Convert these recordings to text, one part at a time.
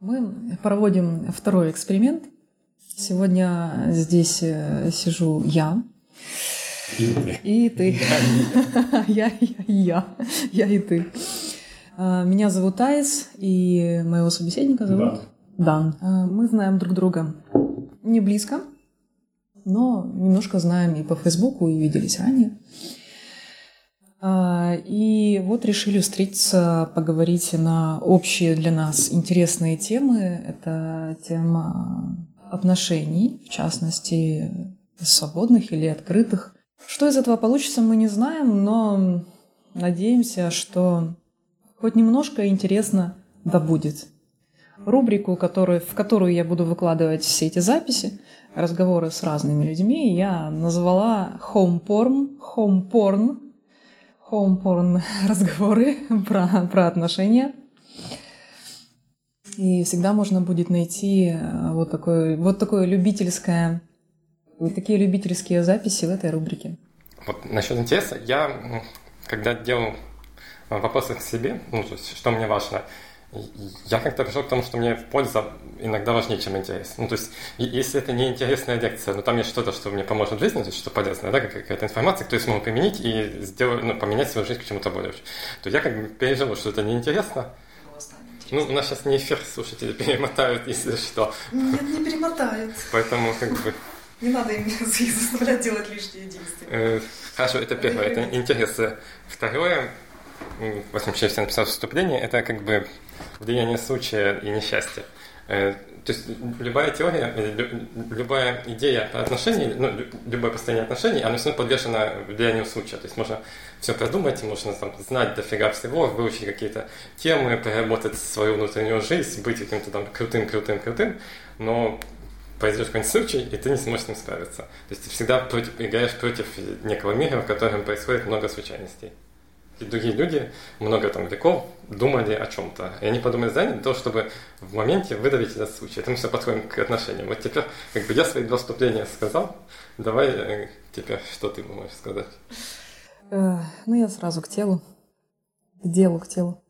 Мы проводим второй эксперимент. Сегодня здесь э, сижу я. И ты. И ты. Я, я, я. Я и ты. А, Меня зовут Айс, и моего собеседника зовут Дан. А, Мы знаем друг друга не близко, но немножко знаем и по Фейсбуку, и виделись ранее. А, И вот решили встретиться, поговорить на общие для нас интересные темы. Это тема отношений, в частности, свободных или открытых. Что из этого получится, мы не знаем, но надеемся, что хоть немножко интересно да будет. Рубрику, которую, в которую я буду выкладывать все эти записи, разговоры с разными людьми, я назвала Home Porn, Home Porn, Porn разговоры про, про отношения. И всегда можно будет найти э, вот такое, вот такое любительское, вот такие любительские записи в этой рубрике. Вот насчет интереса, я, когда делал э, вопросы к себе, ну, то есть, что мне важно, я как-то пришел к тому, что мне польза иногда важнее, чем интерес. Ну, то есть, если это не интересная лекция, но там есть что-то, что мне поможет в жизни, то есть, что полезное, да, как- какая-то информация, которую я смогу применить и сделать, ну, поменять свою жизнь к чему-то более, то я как бы переживу, что это неинтересно. Ну, у нас сейчас не эфир, слушатели перемотают, если что. Нет, не перемотают. Поэтому, как бы, Не надо им заставлять делать лишние действия. Э, Хорошо, это первое, это интерес. Второе, м, в общем, я написал вступление, это как бы влияние случая и несчастья. Э, То есть любая теория, лю- любая идея отношений, ну, лю- любое построение отношений, оно все равно подвержено влиянию случая. То есть можно все продумать, можно там, знать дофига всего, выучить какие-то темы, проработать свою внутреннюю жизнь, быть каким-то там крутым, крутым, крутым, но произойдет какой-нибудь случай, и ты не сможешь с ним справиться. То есть ты всегда против- играешь против некого мира, в котором происходит много случайностей. И другие люди много там веков думали о чем-то. И они подумали заранее того, чтобы в моменте выдавить этот случай. Это мы все подходим к отношениям. Вот теперь, как бы я свои два вступления сказал, давай э, теперь что ты можешь сказать? Э, Ну, я сразу к телу, к делу, к телу.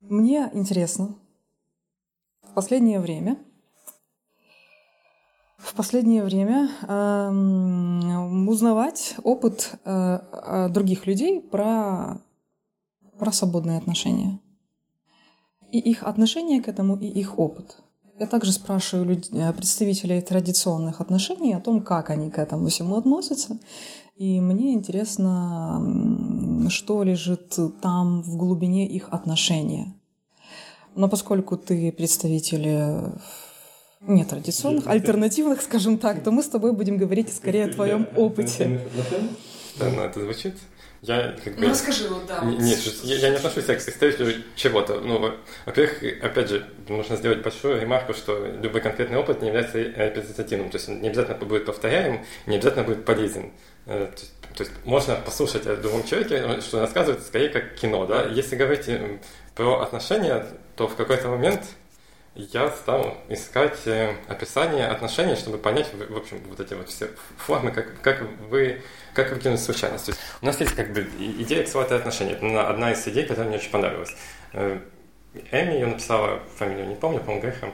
Мне интересно в последнее время, в последнее время эм, узнавать опыт э, э, других людей про, про свободные отношения. И их отношение к этому, и их опыт. Я также спрашиваю люд- э, представителей традиционных отношений о том, как они к этому всему относятся. И мне интересно, что лежит там в глубине их отношения. Но поскольку ты представитель э, нетрадиционных, альтернативных, скажем так, то мы с тобой будем говорить скорее о твоем опыте. Странно это звучит. Я как бы... Ну, расскажи вот, да. Не- Нет, я, я не отношусь к представителю чего-то. Ну, во- во-первых, опять же, нужно сделать большую ремарку, что любой конкретный опыт не является репрезентативным. То есть он не обязательно будет повторяем, не обязательно будет полезен. Э, То есть, то есть можно послушать о другом человеке, что он рассказывает, скорее как кино. Да? Если говорить про отношения, то в какой-то момент я стал искать э, описание отношений, чтобы понять, в общем, вот эти вот все формы, как, как вы как выкинуть случайность. То есть у нас есть как бы идея эксплуатации отношений. Это на- одна из идей, которая мне очень понравилась. Э, Эми ее написала, фамилию не помню, по-моему, Грэхэм.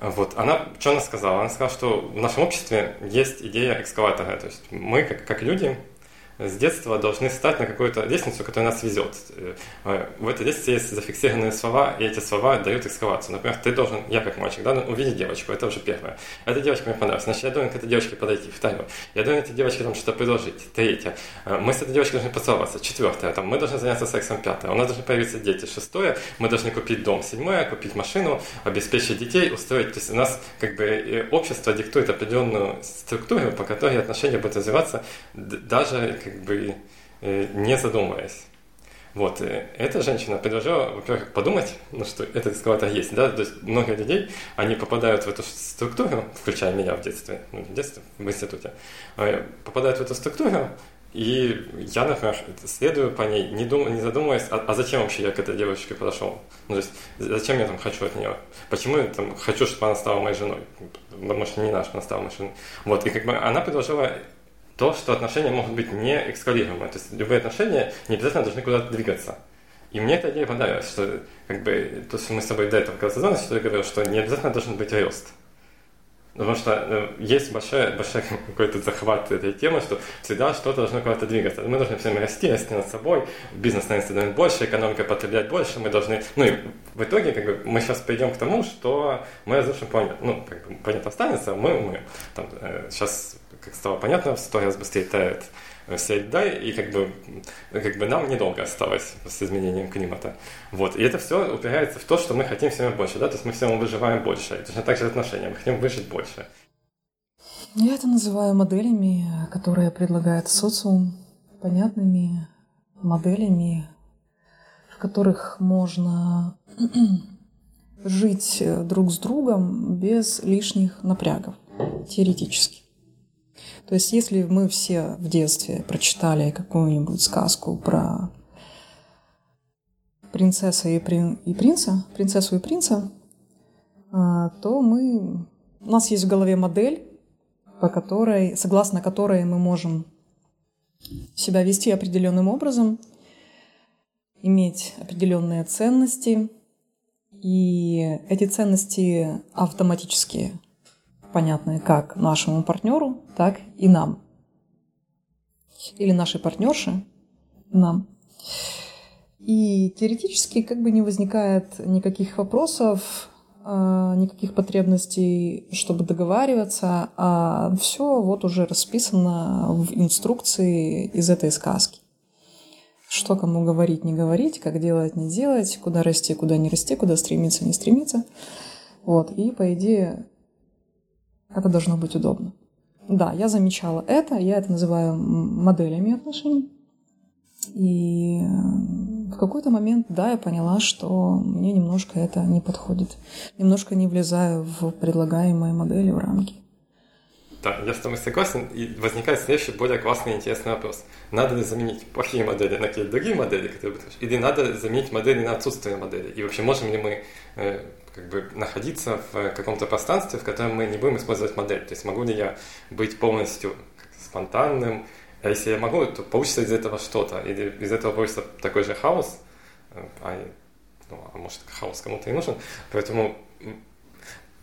Вот, она, что она сказала? Она сказала, что в нашем обществе есть идея экскаватора. То есть мы, как, как люди, с детства должны стать на какую-то лестницу, которая нас везет. Э, В этой лестнице есть зафиксированные слова, и эти слова дают экскавацию. Например, ты должен, я как мальчик, да, увидеть девочку, это уже первое. Эта девочка мне понравилась, значит, я должен к этой девочке подойти. Второе, я должен этой девочке там что-то предложить. Третье, э, мы с этой девочкой должны поцеловаться. Четвертое, там, мы должны заняться сексом. Пятое, у нас должны появиться дети. Шестое, мы должны купить дом. Седьмое, купить машину, обеспечить детей, устроить. То есть у нас как бы э, общество диктует определенную структуру, по которой отношения будут развиваться даже как бы э, не задумываясь. Вот, э, эта женщина предложила, во-первых, подумать, ну, что этот эскалатор есть, да, то есть много людей, они попадают в эту структуру, включая меня в детстве, ну, в детстве, в институте, э, попадают в эту структуру, и я, например, следую по ней, не, дум, не задумываясь, а, а зачем вообще я к этой девочке подошел? Ну, то есть, зачем я там хочу от нее? Почему я там хочу, чтобы она стала моей женой? Может, не наш, она стала моей женой. Вот, и как бы она предложила то, что отношения могут быть не экскалируемые. То есть любые отношения не обязательно должны куда-то двигаться. И мне эта идея понравилась, что как бы то, что мы с тобой до этого когда что я говорил, что не обязательно должен быть рост. Потому что э, есть большой, большой какой-то захват этой темы, что всегда что-то должно куда-то двигаться. Мы должны все время расти, расти над собой, бизнес становится больше, экономика потреблять больше, мы должны... Ну и в итоге как бы, мы сейчас придем к тому, что мы разрушим планету. Ну, как бы, планета останется, мы умрем. Там, э, сейчас, как стало понятно, в сто быстрее тает вся льда, и как бы, как бы нам недолго осталось с изменением климата. Вот. И это все упирается в то, что мы хотим всем больше, да, то есть мы всем выживаем больше. И точно так же отношения, мы хотим выжить больше. Я это называю моделями, которые предлагает социум, понятными моделями, в которых можно жить друг с другом без лишних напрягов, теоретически. То есть, если мы все в детстве прочитали какую-нибудь сказку про принцессу и, при... и принца, принцессу и принца, а, то мы... у нас есть в голове модель, по которой, согласно которой мы можем себя вести определенным образом, иметь определенные ценности, и эти ценности автоматически понятные как нашему партнеру, так и нам. Или нашей партнерше нам. И теоретически как бы не возникает никаких вопросов, а, никаких потребностей, чтобы договариваться, а все вот уже расписано в инструкции из этой сказки. Что кому говорить, не говорить, как делать, не делать, куда расти, куда не расти, куда стремиться, не стремиться. Вот. И, по идее, это должно быть удобно. Да, я замечала это, я это называю моделями отношений. И в какой-то момент, да, я поняла, что мне немножко это не подходит. Немножко не влезаю в предлагаемые модели, в рамки. Да, я с тобой согласен. И возникает следующий, более классный и интересный вопрос. Надо ли заменить плохие модели на какие-то другие модели, которые Или надо заменить модели на отсутствие модели? И вообще можем ли мы э, как бы находиться в каком-то пространстве, в котором мы не будем использовать модель. То есть могу ли я быть полностью спонтанным, а если я могу, то получится из этого что-то, или из этого получится такой же хаос, э, а, ну, а может хаос кому-то и нужен. Поэтому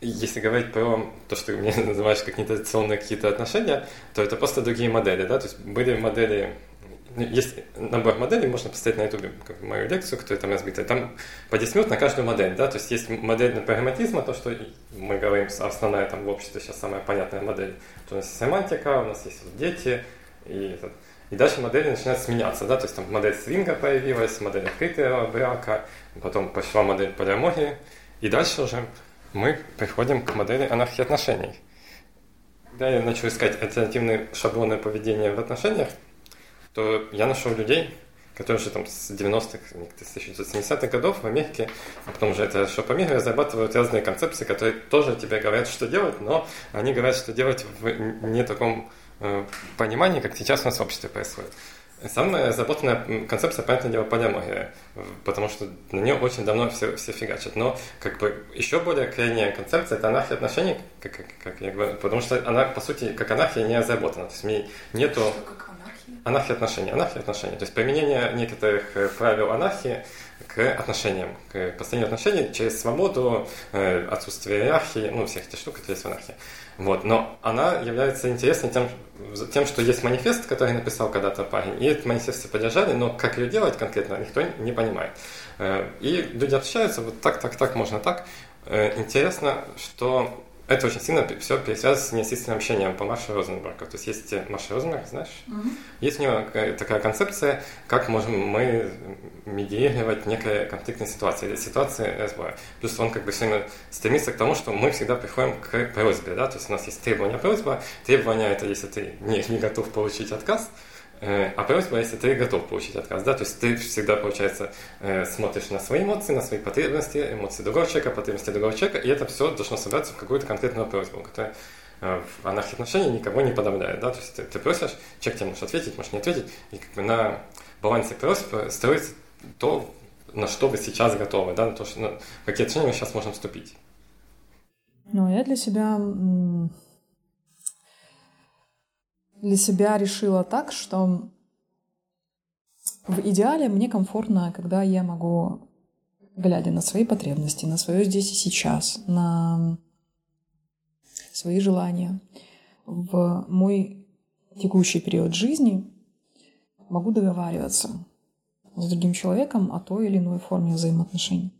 если говорить про то, что ты мне называешь как нетрадиционные какие-то отношения, то это просто другие модели, да, то есть были модели есть набор моделей, можно поставить на YouTube как мою лекцию, которая там разбита. Там по 10 минут на каждую модель, да, то есть есть модель прагматизма, то, что мы говорим, основная там в обществе сейчас самая понятная модель. То у нас есть семантика, у нас есть дети, и, и дальше модели начинают сменяться, да, то есть там модель свинга появилась, модель открытого брака, потом пошла модель полиамории, и дальше уже мы приходим к модели анархии отношений. Когда я начал искать альтернативные шаблоны поведения в отношениях, то я нашел людей, которые уже там с 90-х, с 1970-х годов в Америке, а потом уже это что по миру, разрабатывают разные концепции, которые тоже тебе говорят, что делать, но они говорят, что делать в не таком э, понимании, как сейчас у нас в обществе происходит. Самая разработанная концепция, понятное дело, полиамория, потому что на нее очень давно все, все фигачат. Но как бы еще более крайняя концепция – это анархия отношений, как, как, как я говорю, потому что она, по сути, как анархия не разработана. То есть в ней нету... Что, как Анархия отношений. Анархия отношений. То есть применение некоторых э, правил анархии к отношениям, к построению отношений через свободу, э, отсутствие иерархии, ну, всех этих штук, это есть в анархии. Вот. Но она является интересной тем, тем, что есть манифест, который написал когда-то парень, и этот манифест все поддержали, но как ее делать конкретно, никто не понимает. Э, и люди общаются, вот так, так, так, можно так. Интересно, что это очень сильно все пересвязано с неестественным общением по Марше Розенбергу. То есть есть Маша Розенберг, знаешь? Mm-hmm. Есть у него такая концепция, как можем мы медиировать некая конфликтная ситуация или ситуация разбора. Плюс он как бы все время стремится к тому, что мы всегда приходим к просьбе, да, то есть у нас есть требования просьба. Требования это если ты не, не готов получить отказ, Э, а просьба, если ты готов получить отказ, да, то есть ты всегда, получается, э, смотришь на свои эмоции, на свои потребности, эмоции другого человека, потребности другого человека, и это все должно собраться в какую-то конкретную просьбу, которая э, в анархии отношений никого не подавляет, да, то есть ты, ты просишь, человек тебе может ответить, может не ответить, и как бы на балансе просьб строится то, на что вы сейчас готовы, да, на то, что, на какие отношения мы сейчас можем вступить. Ну, я для себя для себя решила так, что В идеале мне комфортно, когда я могу, глядя на свои потребности, на свое здесь и сейчас, на свои желания, в мой текущий период жизни могу договариваться с другим человеком о той или иной форме взаимоотношений.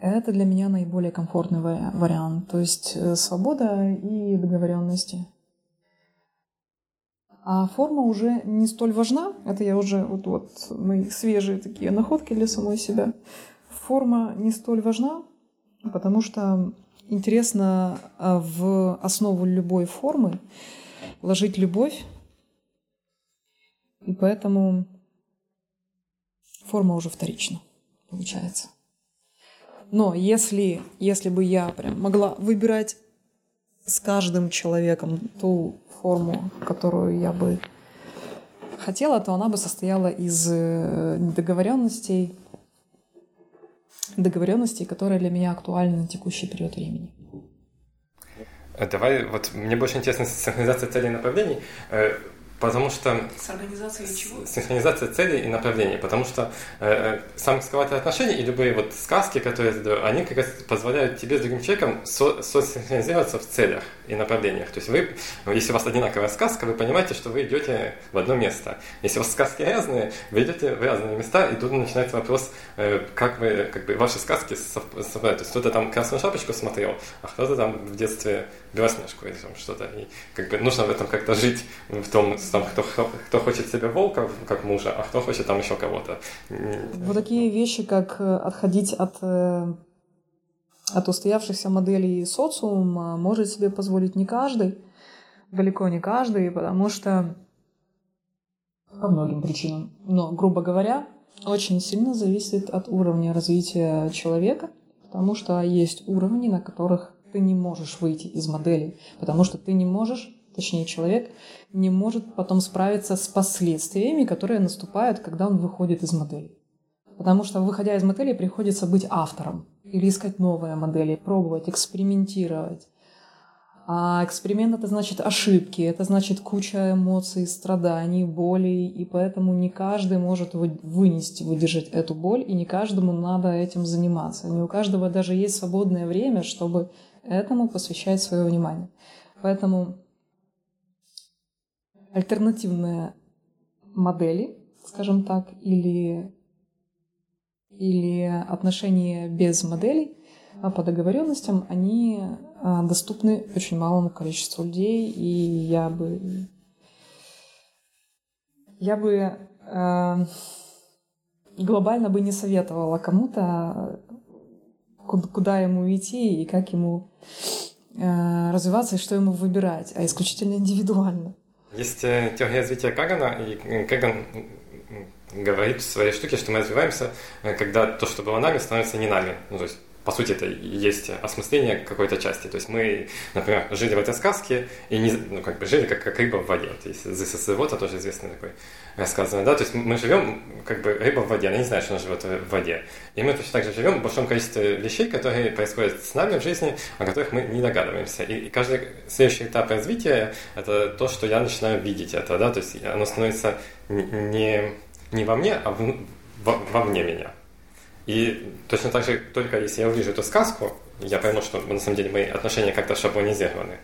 Это для меня наиболее комфортный вариант. То есть э, свобода и договоренности. А форма уже не столь важна. Это я уже вот, вот мои свежие такие находки для самой себя. Форма не столь важна, потому что интересно а, в основу любой формы ложить любовь. И поэтому форма уже вторична, получается. Но если, если бы я прям могла выбирать с каждым человеком ту форму, которую я бы хотела, то она бы состояла из э, договоренностей, договоренностей, которые для меня актуальны на текущий период времени. Давай, вот мне больше интересна синхронизация целей и направлений. Потому что... С организацией чего? Синхронизация целей и направлений. Потому что э, э сам экскаватор отношений и любые вот сказки, которые я задаю, они как раз позволяют тебе с другим человеком со сосинхронизироваться в целях и направлениях. То есть вы, если у вас одинаковая сказка, вы понимаете, что вы идете в одно место. Если у вас сказки разные, вы идете в разные места, и тут начинается вопрос, э, как вы, как бы, ваши сказки совпадают. То есть кто-то там «Красную шапочку» смотрел, а кто-то там в детстве «Белоснежку» или там что-то. И как бы нужно в этом как-то жить, в том там, кто, кто хочет себе волка как мужа, а кто хочет там еще кого-то. Вот такие вещи, как э, отходить от, э, от устоявшихся моделей социума, может себе позволить не каждый, далеко не каждый, потому что по многим причинам. Но, грубо говоря, очень сильно зависит от уровня развития человека, потому что есть уровни, на которых ты не можешь выйти из модели, потому что ты не можешь точнее человек, не может потом справиться с последствиями, которые наступают, когда он выходит из модели. Потому что, выходя из модели, приходится быть автором или искать новые модели, пробовать, экспериментировать. А эксперимент это значит ошибки, это значит куча эмоций, страданий, болей, и поэтому не каждый может вынести, выдержать эту боль, и не каждому надо этим заниматься. Не у каждого даже есть свободное время, чтобы этому посвящать свое внимание. Поэтому альтернативные модели, скажем так, или, или отношения без моделей а по договоренностям, они а, доступны очень малому количеству людей, и я бы я бы э, глобально бы не советовала кому-то, куда, ему идти и как ему э, развиваться и что ему выбирать, а исключительно индивидуально. Есть э, теория развития Кагана, и э, Каган говорит в своей штуке, что мы развиваемся, когда то, что было нами, становится не нами. Ну, то есть по сути, это есть осмысление какой-то части. То есть мы, например, жили в этой сказке и не, ну, как бы жили как, как рыба в воде. То есть This is the тоже известный такой рассказанный, да, то есть мы живем как бы рыба в воде, она не знает, что она живет в воде. И мы точно так же живем в большом количестве вещей, которые происходят с нами в жизни, о которых мы не догадываемся. И, и каждый следующий этап развития – это то, что я начинаю видеть это, да, то есть оно становится не, не во мне, а в, во, во мне меня. И точно так же, только если я увижу эту сказку, я пойму, что на самом деле мои отношения как-то шаблонизированы.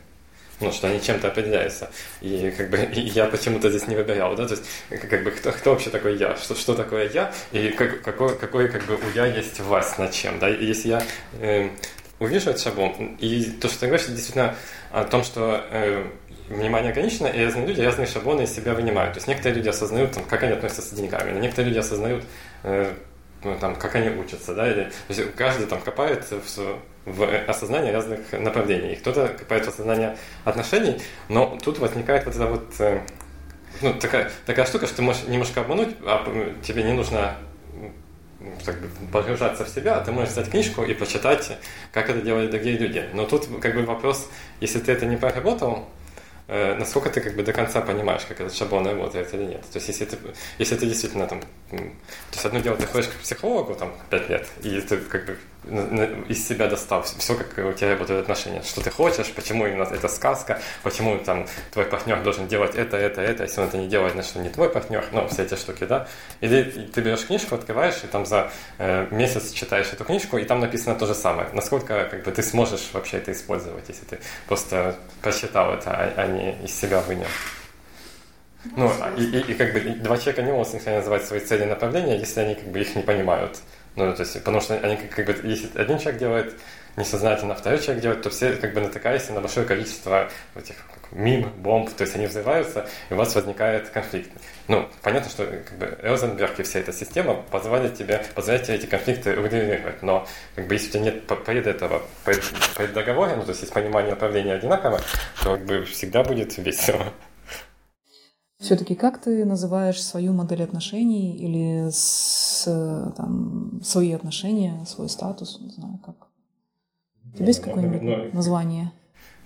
Ну, что они чем-то определяются. И как бы и я почему-то здесь не выбирал, да, то есть как бы кто, кто вообще такой я, что, что такое я, и как, какой, какой как бы у я есть вас над чем, да, и если я э, увижу этот шаблон, и то, что ты говоришь, действительно о том, что э, внимание ограничено, и разные люди разные шаблоны из себя вынимают. То есть некоторые люди осознают, там, как они относятся с деньгами, но некоторые люди осознают э, ну, там, как они учатся, да, или то есть каждый там копает в, в осознании разных направлений. Кто-то копает в осознании отношений, но тут возникает вот эта вот э, ну, такая, такая штука, что ты можешь немножко обмануть, а тебе не нужно как бы погружаться в себя, ты можешь взять книжку и почитать, как это делают другие люди. Но тут как бы вопрос, если ты это не проработал, э, насколько ты как бы до конца понимаешь, как этот шаблон работает или нет. То есть если ты, если ты действительно там то есть одно дело, ты ходишь к психологу там пять лет, и ты как бы из себя достал все, как у тебя работают отношения, что ты хочешь, почему именно это сказка, почему там твой партнер должен делать это, это, это, если он это не делает, значит он не твой партнер, ну, все эти штуки, да. И ты, берешь книжку, открываешь, и там за э, месяц читаешь эту книжку, и там написано то же самое. Насколько как бы ты сможешь вообще это использовать, если ты просто прочитал это, а, а не из себя вынес. Ну, и, и, и как бы два человека не могут синхронно называть свои цели и направления, если они как бы их не понимают. Ну, то есть, потому что они как, бы, если один человек делает несознательно, второй человек делает, то все как бы натыкаются на большое количество этих как, мин, бомб, то есть они взрываются, и у вас возникает конфликт. Ну, понятно, что как бы Элзенберг и вся эта система позволяет тебе, позволяет тебе эти конфликты урегулировать, но как бы если у тебя нет перед этого, договором, ну, то есть есть понимание направления одинаково, то как бы всегда будет весело. Все-таки как ты называешь свою модель отношений или с, там, свои отношения, свой статус, не знаю, как? У тебя есть какое-нибудь ну, название?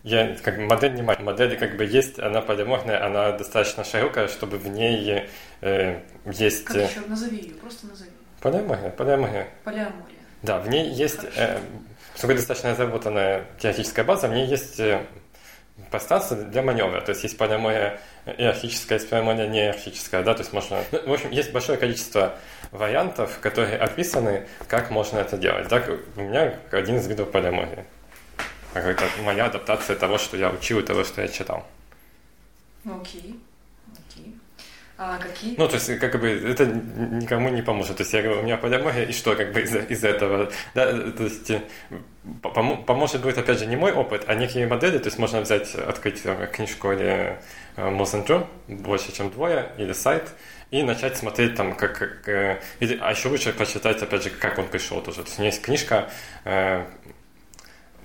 Я как модель не модель как бы есть, она полиморфная, она достаточно широкая, чтобы в ней э, есть. Как еще назови ее, просто назови. Полиамория, полиамория. Полиамория. Да, в ней есть, э, чтобы достаточно разработанная теоретическая база, в ней есть э, пространство для маневра. То есть есть полиамория иерархическая, есть полиамория не иерархическая, да, то есть можно... Ну, в общем, есть большое количество вариантов, которые описаны, как можно это делать. Да, у меня один из видов полиамории. Это моя адаптация того, что я учил, и того, что я читал. Окей. А какие? Ну, то есть, как бы, это никому не поможет. То есть, я говорю, у меня полиамория, и что, как бы, из, из этого? Да, то есть, поможет будет, опять же, не мой опыт, а некие модели. То есть, можно взять, открыть там, книжку или Mozenjo, э, больше, чем двое, или сайт, и начать смотреть там, как, как э, или, а еще лучше почитать, опять же, как он пришел тоже. То есть, у меня есть книжка,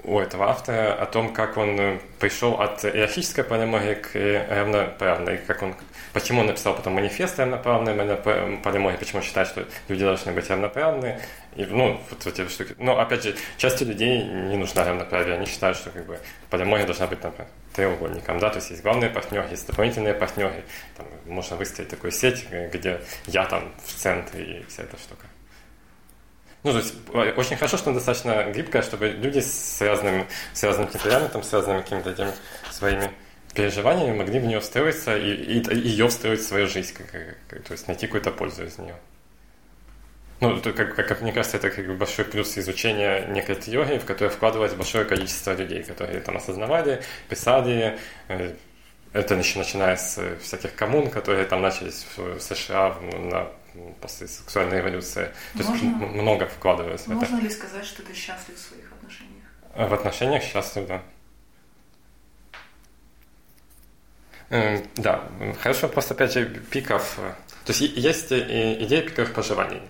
у этого автора о том, как он пришел от иерархической полимории к равноправной, как он Почему он написал потом манифест равноправной полимории, почему считает, что люди должны быть равноправны. И, ну, вот эти штуки. Но, опять же, части людей не нужна равноправие. Они считают, что как бы, полимория должна быть, например, треугольником. Да? То есть есть главный партнер, есть дополнительные партнеры. Там, можно выстроить такую сеть, где я там в центре и вся эта штука. Ну, то есть очень хорошо, что она достаточно гибкая, чтобы люди с разным, с разным темпераментом, с разными какими-то этими своими переживаниями могли в нее встроиться и, и, и ее встроить в свою жизнь, как, как, то есть найти какую-то пользу из нее. Ну, как, как, мне кажется, это как большой плюс изучения некой теории, в которую вкладывалось большое количество людей, которые там осознавали, писали. Э, это еще начиная с всяких коммун, которые там начались в США на, после сексуальной революции. То можно, есть много вкладывалось в это. Можно ли сказать, что ты счастлив в своих отношениях? В отношениях счастлив, да. Да, хорошо, просто опять же пиков. Э, то есть есть э, идея пиковых проживаний.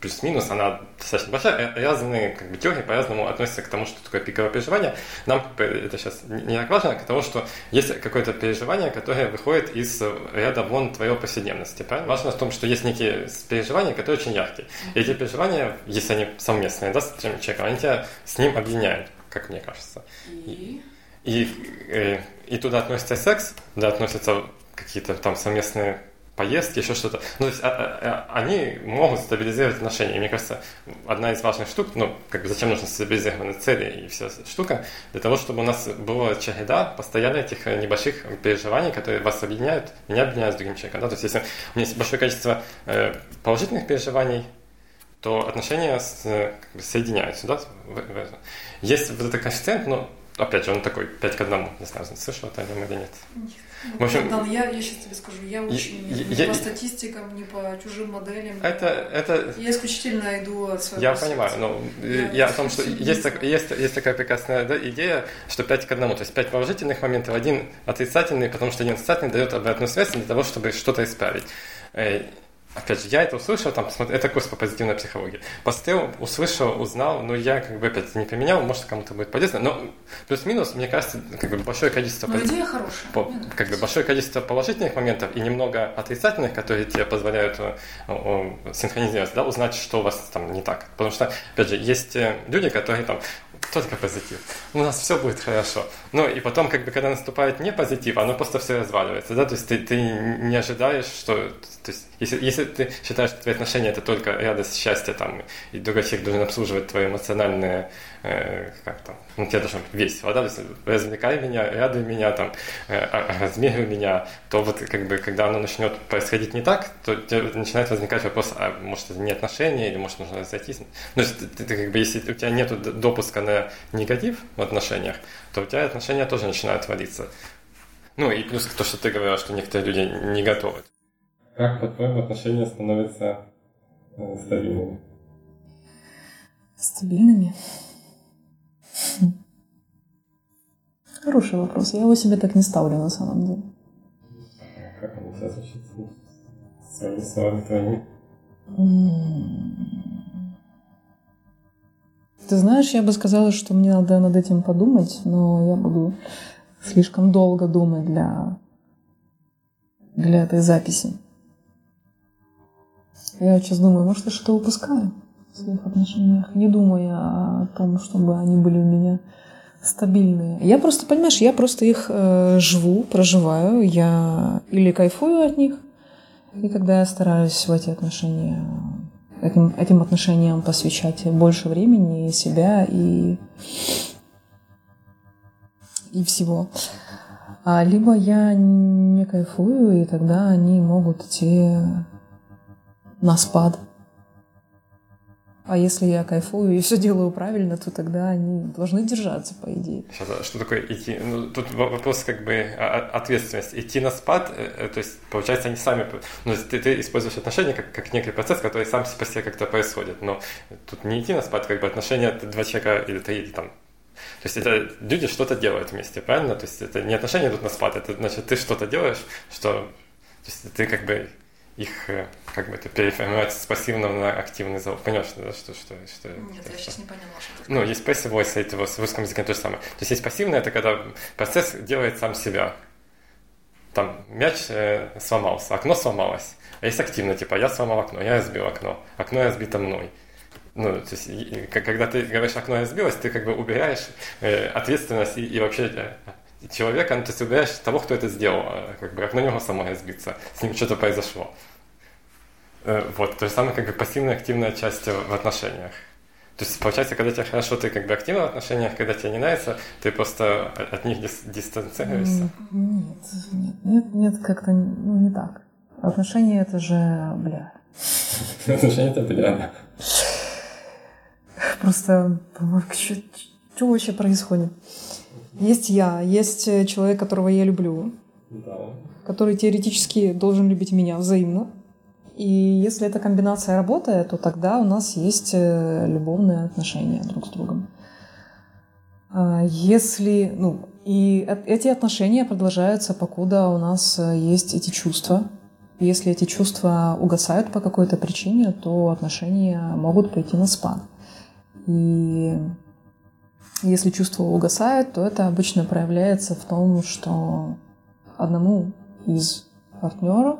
Плюс-минус, она достаточно большая. Э, разные как бы, теории по-разному относятся к тому, что такое пиковое переживание. Нам это сейчас не так важно, к тому, что есть какое-то переживание, которое выходит из ряда вон твоей повседневности. Правильно? Важно в том, что есть некие переживания, которые очень яркие. И эти переживания, если они совместные да, с человеком, они тебя с ним объединяют, как мне кажется. И... И, э, и туда относится секс, туда относятся какие-то там совместные поездки, еще что-то. Ну, то есть а, а, а, они могут стабилизировать отношения. И мне кажется, одна из важных штук, ну, как бы зачем нужно стабилизированные цели и вся штука, для того, чтобы у нас была череда постоянно этих небольших переживаний, которые вас объединяют, меня объединяют с другим человеком. Да? То есть если у меня есть большое количество э, положительных переживаний, то отношения с, э, как бы соединяются. Да? Есть вот этот коэффициент, но опять же, он такой 5 к 1. Не знаю, слышал ты о нем или нет. Нет. В общем, да, я, я сейчас тебе скажу, я очень я, не по статистикам, не по чужим моделям. Это, это... Я исключительно иду от своего Я сердца. понимаю, но я, я о том, что есть, есть, есть такая прекрасная да, идея, что 5 к 1, то есть 5 положительных моментов, один отрицательный, потому что один отрицательный дает обратную связь для того, чтобы что-то исправить. Э, Опять же, я это услышал, там, это курс по позитивной психологии. Посмотрел, услышал, узнал, но я как бы опять не поменял, может кому-то будет полезно, но плюс-минус, мне кажется, как бы большое количество... Но идея хорошая. По, как бы большое количество положительных моментов и немного отрицательных, которые тебе позволяют о, синхронизироваться, да, узнать, что у вас там не так. Потому что, опять же, есть э, люди, которые там только позитив. У нас все будет хорошо. Ну и потом, как бы, когда наступает не позитив, оно просто все разваливается, да, то есть ты, ты не ожидаешь, что, то есть если, если ты считаешь, что твои отношения это только радость, счастье там, и другой человек должен обслуживать твои эмоциональные, э, как там, ну тебе должно быть весело, да, то есть развлекай меня, радуй меня, там, э, а, а, размеривай меня, то вот как бы, когда оно начнет происходить не так, то начинает возникать вопрос, а может это не отношения, или может нужно разойтись. Ну, то есть ты, ты, как бы, если у тебя нет допуска на негатив в отношениях, то у тебя отношения тоже начинают валиться. Ну и плюс то, что ты говорил, что некоторые люди не готовы. Как, по-твоему, отношения становятся э, стабильными? Стабильными? Хороший вопрос. Я его себе так не ставлю на самом деле. А как они сейчас учатся? Своими словами твоими? Ты знаешь, я бы сказала, что мне надо над этим подумать, но я буду слишком долго думать для, для этой записи. Я сейчас думаю, может, я что-то упускаю своих отношениях, не думая о том, чтобы они были у меня стабильные. Я просто, понимаешь, я просто их э, живу, проживаю, я или кайфую от них, и когда я стараюсь в эти отношения, этим, этим отношениям посвящать больше времени, себя, и, и всего. А либо я не кайфую, и тогда они могут идти на спад. А если я кайфую и все делаю правильно, то тогда они должны держаться, по идее. Сейчас, а что такое идти? Ну, тут вопрос как бы ответственность. Идти на спад, э, э, то есть, получается, они сами... Ну, ты, ты используешь отношения как, как некий процесс, который сам по себе как-то происходит. Но тут не идти на спад, как бы отношения два человека или три, или там то есть это люди что-то делают вместе, правильно? То есть это не отношения идут на спад, это значит ты что-то делаешь, что то есть ты как бы их э, как бы это переформировать с пассивного на активный залог. Понимаешь, да, что, что, что Нет, что, я сейчас не поняла, что Ну, есть passive voice, это в русском языке то же самое. То есть есть пассивное, это когда процесс делает сам себя. Там мяч э, сломался, окно сломалось. А есть активно, типа, я сломал окно, я разбил окно, окно разбито мной. Ну, то есть, когда ты говоришь, окно разбилось, ты как бы убираешь э, ответственность и, и вообще э, человека, ну, то есть убираешь того, кто это сделал, э, как бы окно него само разбиться, с ним что-то произошло. Э, вот, то же самое, как бы пассивная активная часть в отношениях. То есть, получается, когда тебе хорошо, ты как бы активно в отношениях, когда тебе не нравится, ты просто от них дис- дистанцируешься? Нет, нет, нет, нет как-то ну, не так. Отношения это же, бля. Отношения это бля. Просто, что вообще происходит? Есть я, есть человек, которого я люблю, да. который теоретически должен любить меня взаимно. И если эта комбинация работает, то тогда у нас есть э, любовные отношения друг с другом. А если, ну, и эти отношения продолжаются, покуда у нас э, есть эти чувства. Если эти чувства угасают по какой-то причине, то отношения могут пойти на спад. И если чувства угасают, то это обычно проявляется в том, что одному из партнеров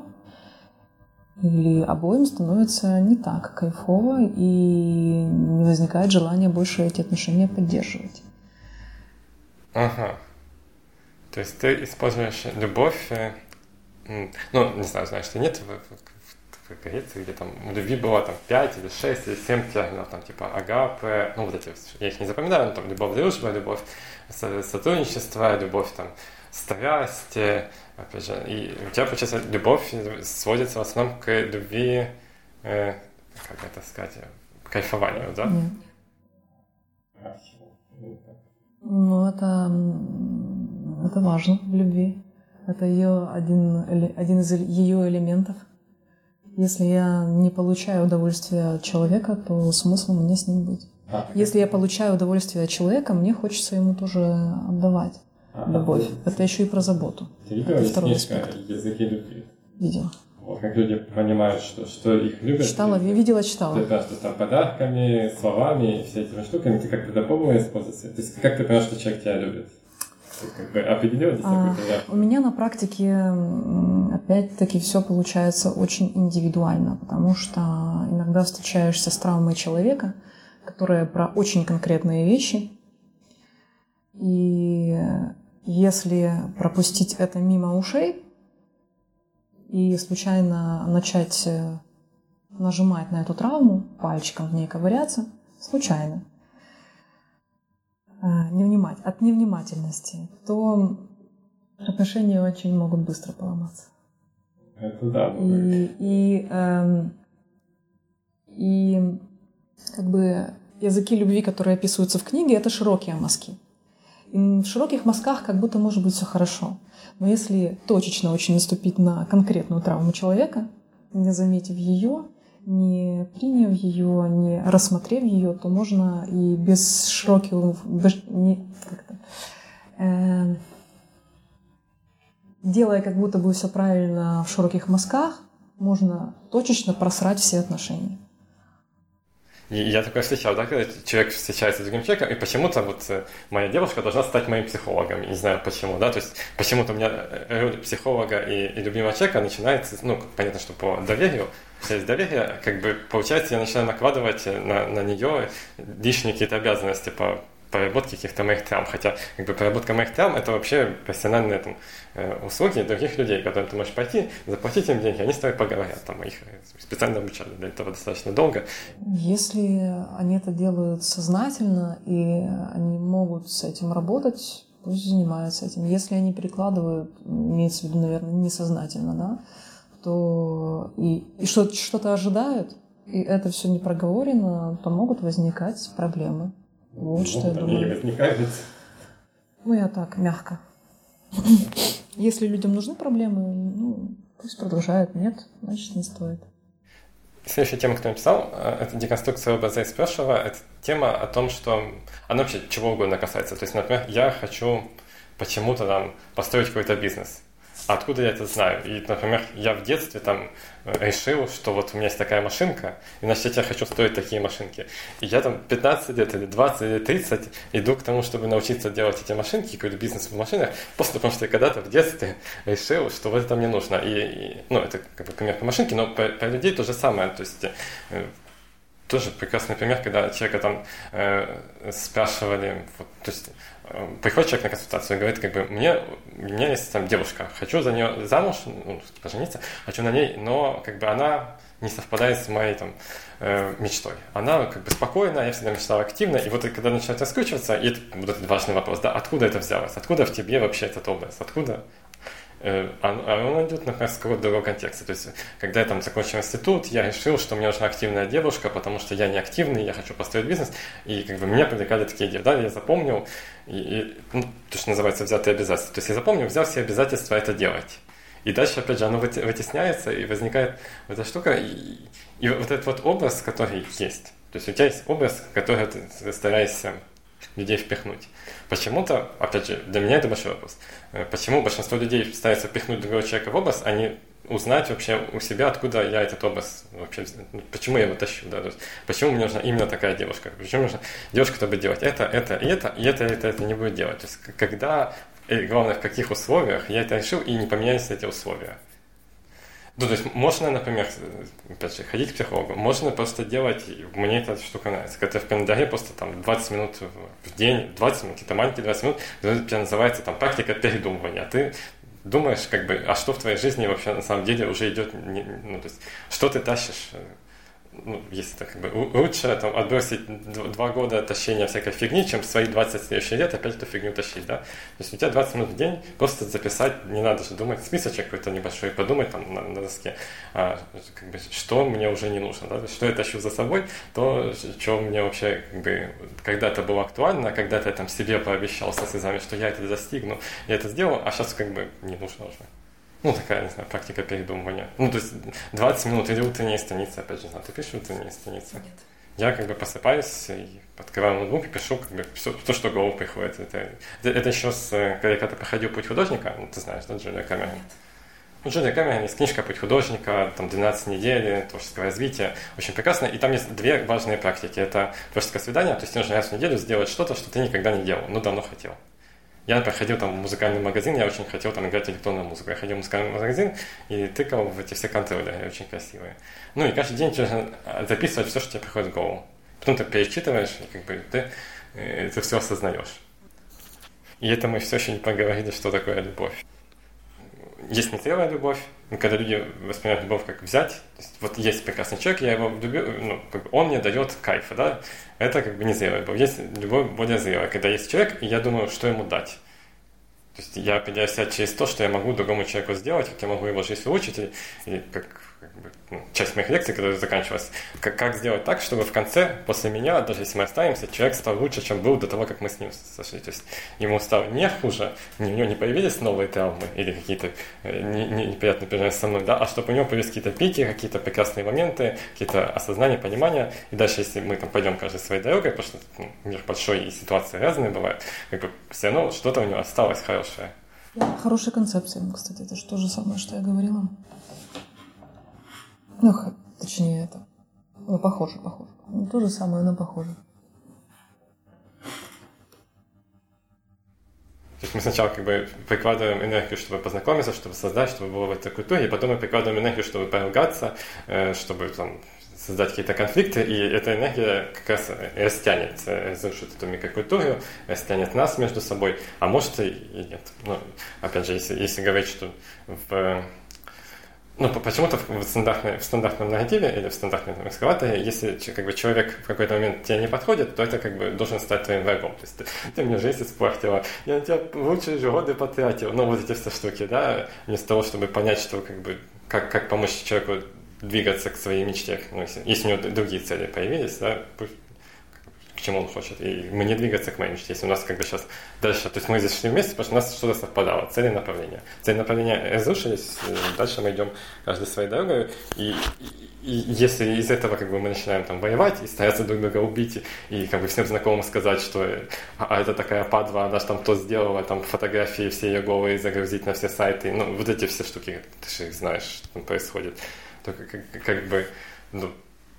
или обоим становится не так кайфово и не возникает желания больше эти отношения поддерживать. Ага. То есть ты используешь любовь, э, ну, не знаю, знаешь, ты нет в, в, в Греции, где там любви было там 5 или 6 или 7 терминов, там типа агапы, ну вот эти, я их не запоминаю, но там любовь, дружба, любовь, сотрудничество, любовь там, страсть, опять же, и у тебя, получается, любовь сводится в основном к любви, э, как это сказать, кайфованию, да? Нет. Ну, это, это важно в любви. Это ее один, один из ее элементов. Если я не получаю удовольствия от человека, то смысл мне с ним быть. А, Если я получаю удовольствие от человека, мне хочется ему тоже отдавать любовь. Это еще и про заботу. Ты видела это второй аспект. «Языки любви»? Видела. Вот, как люди понимают, что, что их любят. Читала, и, видела, читала. Ты понимаешь, что там подарками, словами и все этими штуками ты как-то допомогла использовать. То есть как ты понимаешь, что человек тебя любит? как бы а, У меня на практике опять-таки все получается очень индивидуально, потому что иногда встречаешься с травмой человека, которая про очень конкретные вещи, И если пропустить это мимо ушей и случайно начать э, нажимать на эту травму, пальчиком в ней ковыряться, случайно, э, невнимать, от невнимательности, то отношения очень могут быстро поломаться. Это да. И, и, эм, и как бы языки любви, которые описываются в книге, это широкие мазки. И в широких мазках как будто может быть все хорошо. Но если точечно очень наступить на конкретную травму человека, не заметив ее, не приняв ее, не рассмотрев ее, то можно и без широких, не, э, делая как будто бы все правильно в широких мазках, можно точечно просрать все отношения. Я такое встречал, да, когда человек встречается с другим человеком, и почему-то вот э, моя девушка должна стать моим психологом. не знаю почему, да, то есть почему-то у меня э, роль психолога и, и любимого человека начинается, ну, понятно, что по доверию, через доверие, как бы, получается, я начинаю накладывать на, на нее лишние какие-то обязанности по проработки каких-то моих травм. Хотя как бы проработка моих травм это вообще профессиональные там, услуги других людей, которые ты можешь пойти, заплатить им деньги, они с тобой поговорят. Там, их специально обучали для этого достаточно долго. Если они это делают сознательно и они могут с этим работать, пусть занимаются этим. Если они перекладывают, имеется в виду, наверное, несознательно, да, то и, и что, что-то ожидают, и это все не проговорено, то могут возникать проблемы. Вот ну, что я думаю. Не возникает. Ну, я так, мягко. Если людям нужны проблемы, ну, пусть продолжают. Нет, значит, не стоит. Следующая тема, которую написал, э, это деконструкция образа из прошлого. Это тема о том, что она вообще чего угодно касается. То есть, например, я хочу почему-то там построить какой-то бизнес. Откуда я это знаю? И, например, я в детстве там э, решил, что вот у меня есть такая машинка, и значит я хочу строить такие машинки. И я там 15 лет или 20 или 30 иду к тому, чтобы научиться делать эти машинки, какой-то бизнес в машинах, просто потому что я когда-то в детстве решил, что вот это мне нужно. И, и ну, это как бы пример по машинке, но про, про людей то же самое. То есть э, тоже прекрасный пример, когда человека там э, спрашивали, вот, то есть приходит человек на консультацию и говорит, как бы, мне, у меня есть там девушка, хочу за нее замуж, ну, пожениться, хочу на ней, но как бы она не совпадает с моей там э, мечтой. Она как бы спокойная, я всегда мечтала активно, и вот когда начинает раскручиваться, и это вот этот важный вопрос, да, откуда это взялось, откуда в тебе вообще этот образ, откуда а он идет, с какого-то другого контекста. То есть, когда я там закончил институт, я решил, что мне нужна активная девушка, потому что я не активный, я хочу построить бизнес, и как бы меня привлекали такие идеи. Да, я запомнил, и, и ну, то, что называется взятые обязательства. То есть я запомнил, взял все обязательства это делать. И дальше, опять же, оно вытесняется, и возникает вот эта штука, и, и вот этот вот образ, который есть. То есть у тебя есть образ, который ты стараешься людей впихнуть. Почему-то, опять же, для меня это большой вопрос. Э, почему большинство людей стараются впихнуть другого человека в образ, а не узнать вообще у себя, откуда я этот образ вообще, ну, почему я его тащу, да, то есть, почему мне нужна именно такая девушка, почему нужна девушка, чтобы делать это, это и это, и это, это, это не будет делать. То есть, когда, и главное, в каких условиях я это решил, и не поменялись эти условия. Ну, то есть можно, например, опять же, ходить к психологу, можно просто делать, мне эта штука нравится, когда в календаре просто там 20 минут в день, 20 минут, какие-то маленькие 20 минут, это называется там практика передумывания, а ты думаешь, как бы, а что в твоей жизни вообще на самом деле уже идет, ну, то есть, что ты тащишь, ну, если так как бы лучше там, отбросить два года тащения всякой фигни, чем свои 20 следующих лет опять эту фигню тащить, да? То есть у тебя 20 минут в день, просто записать, не надо же думать, списочек какой-то небольшой, подумать там на, на доске, а, как бы, что мне уже не нужно, да? Что я тащу за собой, то, что мне вообще как бы когда-то было актуально, когда-то я там себе пообещал со слезами, что я это достигну, я это сделал, а сейчас как бы не нужно уже. Ну, такая, не знаю, практика передумывания. Ну, то есть 20 минут или утренняя страница, опять же, знаю, ты пишешь утренние страницы? Нет. Я как бы просыпаюсь и открываю ноутбук и пишу как бы все, то, что в голову приходит. Это, это, это еще с, когда я проходил «Путь художника», ну, ты знаешь, да, Джулия Камерон? Нет. Ну, Джулия Камерон есть книжка «Путь художника», там 12 недель, творческое развитие, очень прекрасно. И там есть две важные практики. Это творческое свидание, то есть нужно раз в неделю сделать что-то, что ты никогда не делал, но давно хотел. Я, например, ходил там в музыкальный магазин, я очень хотел там играть электронную музыку. Я ходил в музыкальный магазин и тыкал в эти все контроллеры, очень красивые. Ну и каждый день записывать все, что тебе приходит в голову. Потом ты перечитываешь, и как бы ты, э, ты все осознаешь. И это мы все еще не поговорили, что такое любовь. Есть незрелая любовь, когда люди воспринимают любовь как взять. То есть, вот есть прекрасный человек, я его люблю, ну, как бы он мне дает кайфа, да. Это как бы незрелая любовь. Есть любовь более зрелая, когда есть человек, и я думаю, что ему дать. То есть я определяю себя через то, что я могу другому человеку сделать, как я могу его жизнь улучшить, и, и как как бы, ну, часть моих лекций, которая заканчивалась, как, как сделать так, чтобы в конце, после меня, даже если мы останемся, человек стал лучше, чем был до того, как мы с ним сошли. То есть ему стало не хуже, у него не появились новые травмы или какие-то э, не, не, неприятные переживания со мной, да, а чтобы у него появились какие-то пики, какие-то прекрасные моменты, какие-то осознания, понимания. И дальше, если мы там пойдем каждой своей дорогой, потому что ну, мир большой и ситуации разные бывают, как бы все равно что-то у него осталось хорошее. Хорошая концепция, кстати, это же то же самое, что я говорила. Ну, точнее, это ну, похоже, похоже. Ну, то же самое, но похоже. То есть мы сначала как бы прикладываем энергию, чтобы познакомиться, чтобы создать, чтобы было в этой культуре, и потом мы прикладываем энергию, чтобы поругаться, э, чтобы там, создать какие-то конфликты, и эта энергия как раз растянет, разрушит эту микрокультуру, растянет нас между собой, а может и, нет. Но, опять же, если, если говорить, что в ну, почему-то в, стандартной, в стандартном нарративе или в стандартном экскаваторе, если как бы, человек в какой-то момент тебе не подходит, то это как бы должен стать твоим врагом. То есть ты, ты мне жизнь испортила, я на тебя лучшие же годы потратил. Ну, вот эти все штуки, да, вместо того, чтобы понять, что как бы, как, как помочь человеку двигаться к своей мечте. Ну, если, если у него другие цели появились, да, пусть к чему он хочет. И мы не двигаться к мечте. Если у нас как бы сейчас дальше, то есть мы здесь шли вместе, потому что у нас что-то совпадало, цели направления. Цели направления разрушились, дальше мы идем каждой своей дорогой, и, и, и если из этого как бы мы начинаем там воевать и стараться друг друга убить, и, и как бы всем знакомым сказать, что а, а это такая падла, она же там то сделала, там фотографии все ее голые загрузить на все сайты, ну вот эти все штуки, ты же их знаешь, там происходит, то как, как, как бы, ну,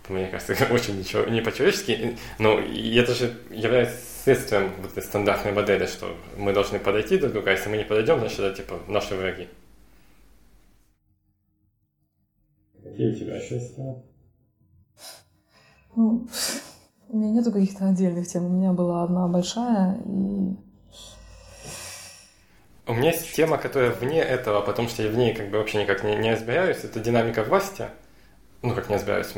мне кажется, очень ничего, не по-человечески, но это же является следствием вот этой стандартной модели, что мы должны подойти друг к другу, а если мы не подойдем, значит, это типа наши враги. Какие у тебя чувства? Ну, у меня нету каких-то отдельных тем. У меня была одна большая и у меня есть тема, которая вне этого, потому что я в ней как бы вообще никак не, не разбираюсь. Это динамика власти ну, как не разбираюсь,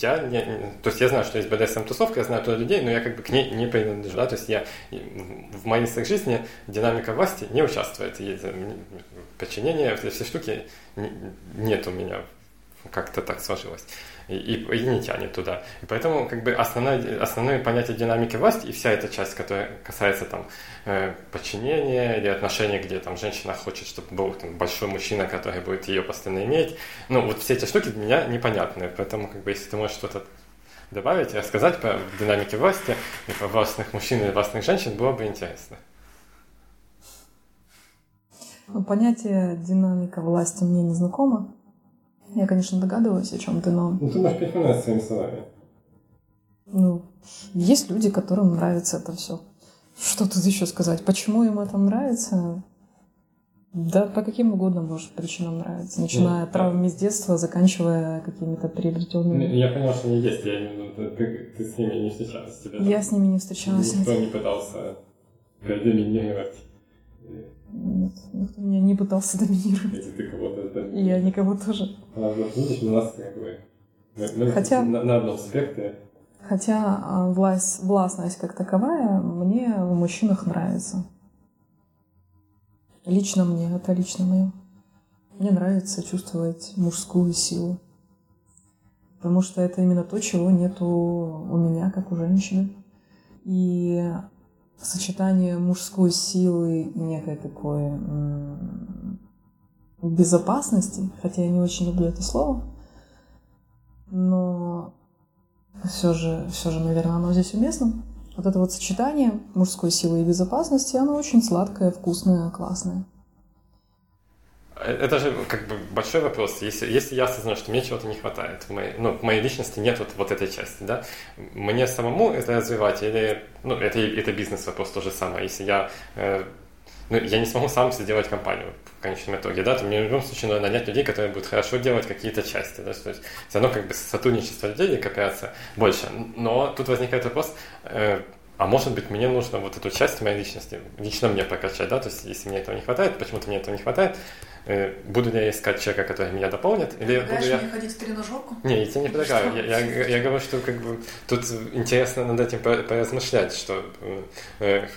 я не, то есть я знаю, что есть BDSM-тусовка, я знаю туда людей, но я как бы к ней не принадлежу, да, то есть я в моей своей жизни динамика власти не участвует, и подчинение, все штуки нет у меня, как-то так сложилось и, и, и не тянет туда. И поэтому как бы основное, основное понятие динамики власти и вся эта часть, которая касается там э, подчинения или отношений, где там женщина хочет, чтобы был там, большой мужчина, который будет ее постоянно иметь. Ну, вот все эти штуки для меня непонятны. Поэтому как бы если ты можешь что-то добавить рассказать про динамики власти и про властных мужчин и властных женщин было бы интересно. Понятие динамика власти мне не знакомо. Я, конечно, догадываюсь, о чем ты, но... Ну, ты можешь перепоминать своими словами. Ну, есть люди, которым нравится это все. Что тут еще сказать? Почему им это нравится? Да, по каким угодно, может, причинам нравится. Начиная от травм из детства, заканчивая какими-то приобретенными. Ну, я понял, что они есть. Я виду, ты, ты с ними не встречалась. Тебе, я с ними не встречалась. Никто не пытался доминировать нет, никто меня не пытался доминировать. Если ты кого-то доминируешь. Я никого тоже. Ну, видишь, у нас как бы... Мы, Хотя... На, на одном спектре. Хотя а, власть, властность как таковая мне в мужчинах нравится. Лично мне, это лично мое. Мне нравится чувствовать мужскую силу. Потому что это именно то, чего нету у меня, как у женщины. И сочетание мужской силы и некой такой безопасности, хотя я не очень люблю это слово, но все же, все же, наверное, оно здесь уместно. Вот это вот сочетание мужской силы и безопасности, оно очень сладкое, вкусное, классное. Это же как бы большой вопрос. Если, если я осознаю, что мне чего-то не хватает, в моей, ну, в моей личности нет вот, вот этой части, да, мне самому это развивать или, ну, это, это бизнес-вопрос то же самое. Если я, э, ну, я не смогу сам сделать компанию в конечном итоге, да, то мне в любом случае надо нанять людей, которые будут хорошо делать какие-то части, да, то есть все равно как бы сотрудничество людей и кооперация больше. Но тут возникает вопрос, э, а может быть, мне нужно вот эту часть моей личности, лично мне прокачать, да, то есть если мне этого не хватает, почему-то мне этого не хватает, э, буду ли я искать человека, который меня дополнит, или буду я... мне ходить в тренажерку? Не, я тебе не предлагаю, я, я, я говорю, что как бы тут интересно над этим поразмышлять, что э,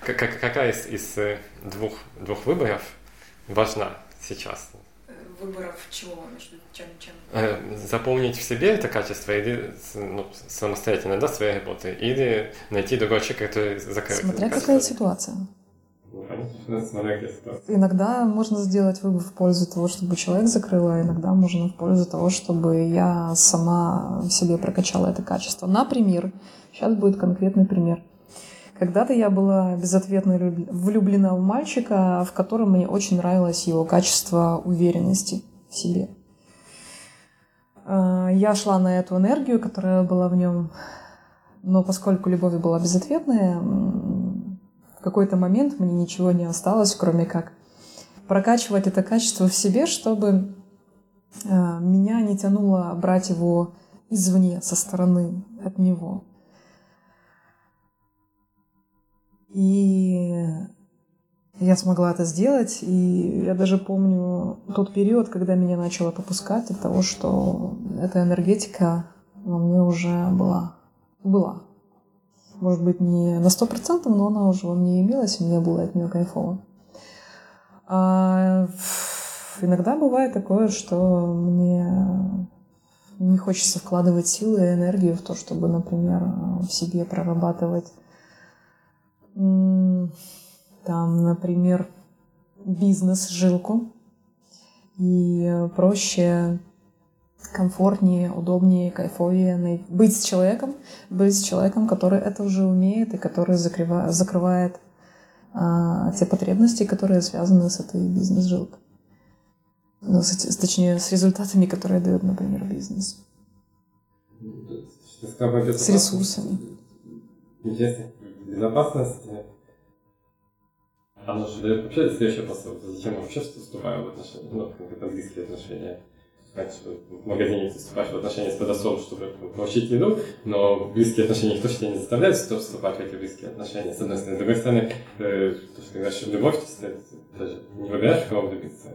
как, какая из, из э, двух, двух выборов важна сейчас? Выборов чего между чем чем? Э, заполнить в себе это качество или ну, самостоятельно, да, своей работы, или найти другого человека, который закрыл Смотря какая ситуация. Иногда можно сделать выбор в пользу того, чтобы человек закрыл, а иногда можно в пользу того, чтобы я сама в себе прокачала это качество. Например, сейчас будет конкретный пример. Когда-то я была безответно влюблена в мальчика, в котором мне очень нравилось его качество уверенности в себе. А, я шла на эту энергию, которая была в нем, но поскольку любовь была безответная, в какой-то момент мне ничего не осталось, кроме как прокачивать это качество в себе, чтобы а, меня не тянуло брать его извне, со стороны от него. И я смогла это сделать, и я даже помню тот период, когда меня начало попускать от того, что эта энергетика во мне уже была. Была. Может быть, не на сто процентов, но она уже во мне имелась, и мне было от нее кайфово. А иногда бывает такое, что мне не хочется вкладывать силы и энергию в то, чтобы, например, в себе прорабатывать там, например, бизнес-жилку. И проще, комфортнее, удобнее, кайфовее быть с человеком, быть с человеком, который это уже умеет и который закрывает, закрывает а, те потребности, которые связаны с этой бизнес-жилкой. Ну, с, точнее, с результатами, которые дает, например, бизнес. С ресурсами. Безопасность оно же дает вообще следующий посыл. Зачем вообще вступаю в отношения, ну, как близкие отношения? Раньше в магазине ты вступаешь в отношения с продавцом, чтобы получить еду, но близкие отношения никто тебя не заставляет вступать в эти близкие отношения, с одной стороны. С другой стороны, э, то, что ты говоришь, любовь, ты даже не выбираешь, кого влюбиться.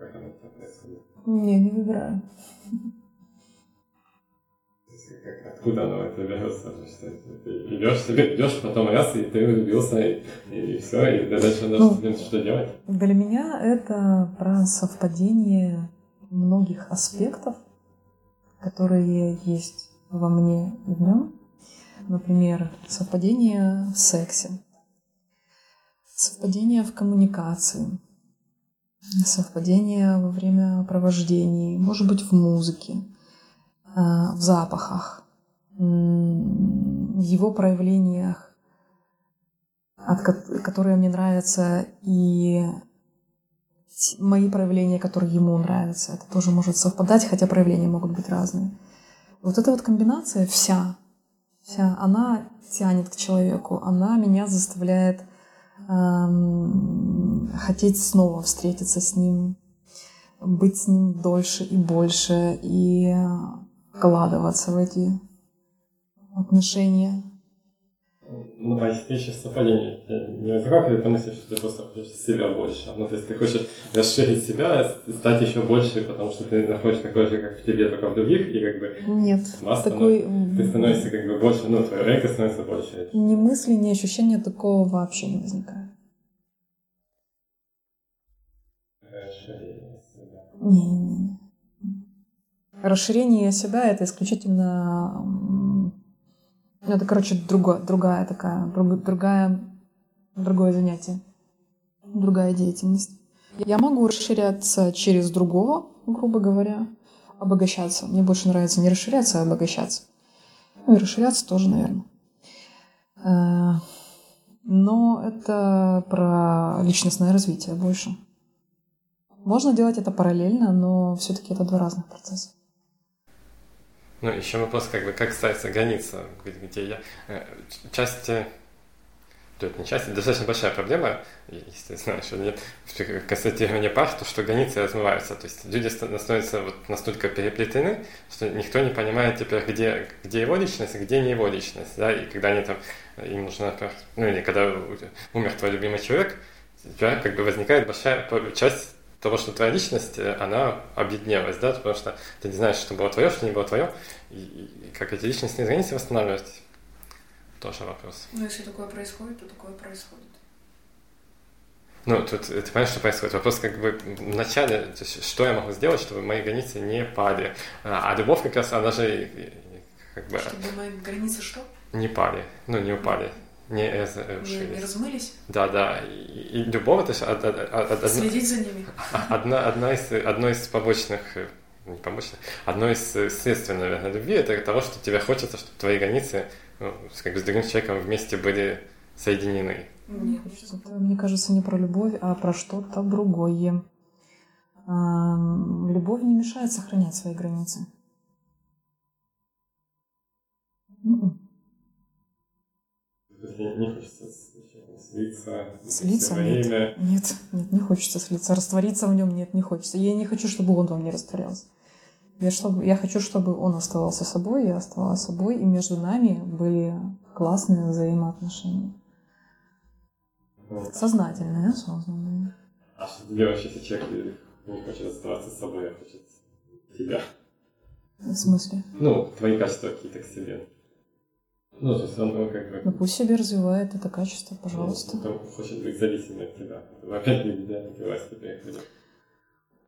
Как оно происходит? Не, не выбираю как, откуда оно это берется? Что ты идешь себе, идешь, потом раз, и ты влюбился, и, и все, и дальше ну, что делать? Для меня это про совпадение многих аспектов, которые есть во мне и в нем. Например, совпадение в сексе, совпадение в коммуникации, совпадение во время провождений, может быть, в музыке, Э, в запахах, в его проявлениях, от, которые мне нравятся, и мои проявления, которые ему нравятся. Это тоже может совпадать, хотя проявления могут быть разные. Вот эта вот комбинация вся, вся, она тянет к человеку, она меня заставляет эм, хотеть снова встретиться с ним, быть с ним дольше и больше, и вкладываться в эти отношения. Ну, а если ты сейчас совпадение не возникает, это мысль, что ты просто хочешь себя больше. Ну, то есть ты хочешь расширить себя, стать еще больше, потому что ты находишь такой же, как в тебе, только в других, и как бы... Нет, масса, такой... ты становишься как бы больше, ну, твое эго становится больше. Ни мысли, ни ощущения такого вообще не возникает. Расширение себя. Не, не, не. Расширение себя — это исключительно... Это, короче, другое, другая такая, друг, другая, другое занятие, другая деятельность. Я могу расширяться через другого, грубо говоря, обогащаться. Мне больше нравится не расширяться, а обогащаться. Ну и расширяться тоже, наверное. Э, но это про личностное развитие больше. Можно делать это параллельно, но все-таки это два разных процесса. Ну, еще вопрос, как бы, как ставится граница, где я... Э, часть, что это не часть, достаточно большая проблема, если знаешь или нет, констатирование пар, то что границы размываются. То есть люди становятся вот настолько переплетены, что никто не понимает теперь, где, где его личность, где не его личность. Да? И когда они там, им нужно, ну или когда умер твой любимый человек, у тебя как бы возникает большая часть того, что твоя личность, она объединилась, да, потому что ты не знаешь, что было твое, что не было твое, и, и как эти личностные границы восстанавливать, тоже вопрос. Ну, если такое происходит, то такое происходит. Ну, тут ты понимаешь, что происходит. Вопрос как бы в начале, то есть, что я могу сделать, чтобы мои границы не пали. А, а любовь как раз, она же как бы... Чтобы мои границы что? Не пали, ну, не упали. Не, э, не, не размылись? Да, да. И, и любовь, это же... Од, од, од, Следить за ними. Одна, одна из, одно из побочных э, не побочных, одно из э, следствий, наверное, любви, это того, что тебе хочется, чтобы твои границы ну, как бы с другим человеком вместе были соединены. Нет, это, мне кажется, не про любовь, а про что-то другое. Любовь не мешает сохранять свои границы. Не хочется слиться, слиться нет. Имя. нет, нет, не хочется слиться, раствориться в нем нет, не хочется. Я не хочу, чтобы он во мне растворялся. Я, чтобы, я хочу, чтобы он оставался собой, я оставалась собой, и между нами были классные взаимоотношения. Вот. Сознательные, осознанные. А что ты делаешь, если человек не хочет оставаться собой, а хочет тебя? В смысле? Ну, твои качества какие-то к себе. Ну, то есть он, как бы... Ну, пусть себе развивает это качество, пожалуйста. Ну, хочет быть зависимым от тебя. Опять не беда, не власть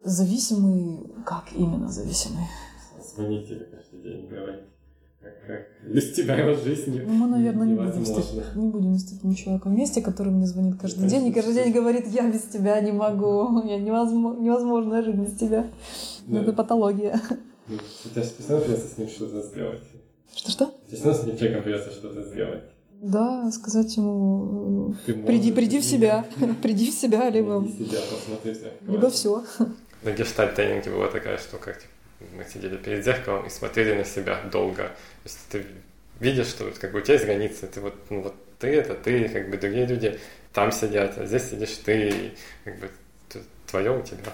Зависимый, как именно зависимый? Звонить тебе каждый день, говорить, как, как без тебя его жизнь Ну, мы, наверное, не будем, с, не будем с таким человеком вместе, который мне звонит каждый день и каждый день говорит, я без тебя не могу, я невозможно, невозможно жить без тебя. Да. Это патология. Ну, у тебя постоянно придется с ним что-то сделать. Что-что? Тебе снова с этим человеком придется что-то сделать. Да, сказать ему, Ты приди, приди в себя, приди в себя, либо... Приди себя, посмотри Либо все. На гештальт-тренинге была такая штука, типа, мы сидели перед зеркалом и смотрели на себя долго. То есть ты видишь, что как бы у тебя есть границы, ты вот, ну вот ты это ты, как бы другие люди там сидят, а здесь сидишь ты, и как бы твое у тебя.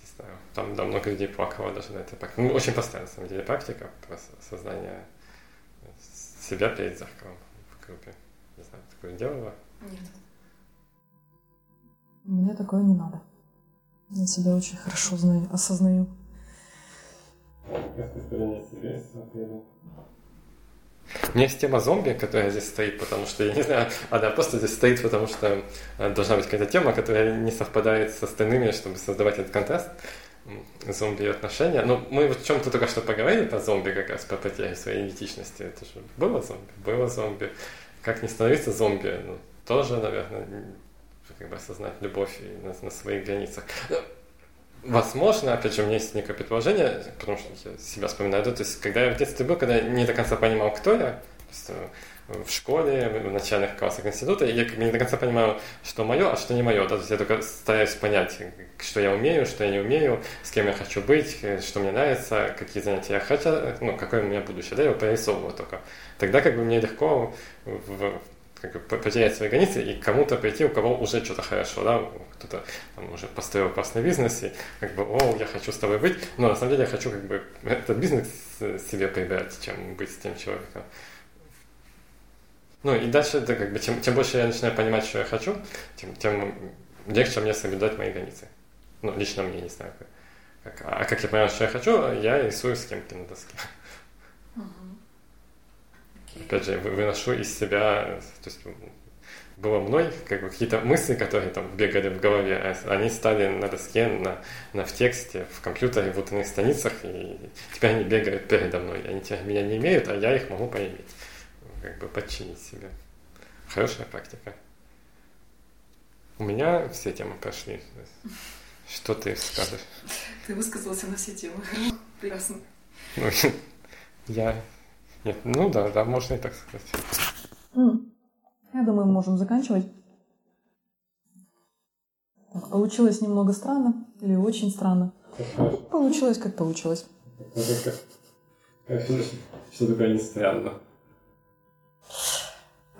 Не знаю, там да, много людей плакало даже на этой практике. Ну, очень простая, на самом деле, практика про сознание себя перед зеркалом в группе. Не знаю, такое делала? Нет. Мне такое не надо. Я себя очень хорошо знаю, осознаю. У меня есть тема зомби, которая здесь стоит, потому что, я не знаю, она просто здесь стоит, потому что э, должна быть какая-то тема, которая не совпадает с остальными, чтобы создавать этот контраст зомби и отношения. Ну, мы вот в чем-то только что поговорили про зомби, как раз про потерю своей идентичности. Это же было зомби? Было зомби. Как не становиться зомби? Ну, тоже, наверное, как бы осознать любовь и на, на своих границах. Ну, возможно, опять же, у меня есть некое предположение, потому что я себя вспоминаю, то есть, когда я в детстве был, когда не до конца понимал, кто я, в школе, в начальных классах института, и я как бы не до конца понимаю, что мое, а что не мое. Да? То есть я только стараюсь понять, что я умею, что я не умею, с кем я хочу быть, что мне нравится, какие занятия я хочу, ну, какое у меня будущее. Да, я его прорисовываю только. Тогда как бы мне легко в, как бы потерять свои границы и кому-то прийти, у кого уже что-то хорошо, да, кто-то там, уже построил классный бизнес, и как бы, о, я хочу с тобой быть, но на самом деле я хочу как бы этот бизнес себе прибрать, чем быть с тем человеком. Ну и дальше это как бы, чем, чем больше я начинаю понимать, что я хочу, тем, тем легче мне соблюдать мои границы. Ну, лично мне, не знаю. Как, как, а как я понимаю, что я хочу, я рисую схемки на доске. Uh-huh. Okay. Опять же, выношу из себя, то есть было мной, как бы какие-то мысли, которые там бегали в голове, а они стали на доске, на, на в тексте, в компьютере, в утренних страницах, и теперь они бегают передо мной. Они меня не имеют, а я их могу поиметь как бы подчинить себе. Хорошая практика. У меня все темы прошли. Что ты скажешь? Ты высказался на все темы. Прекрасно. Ну, я... Нет, ну да, да, можно и так сказать. Я думаю, мы можем заканчивать. Так, получилось немного странно или очень странно. Получилось, как получилось. Что такое не странно?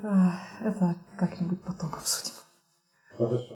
Это как-нибудь потом обсудим. Хорошо.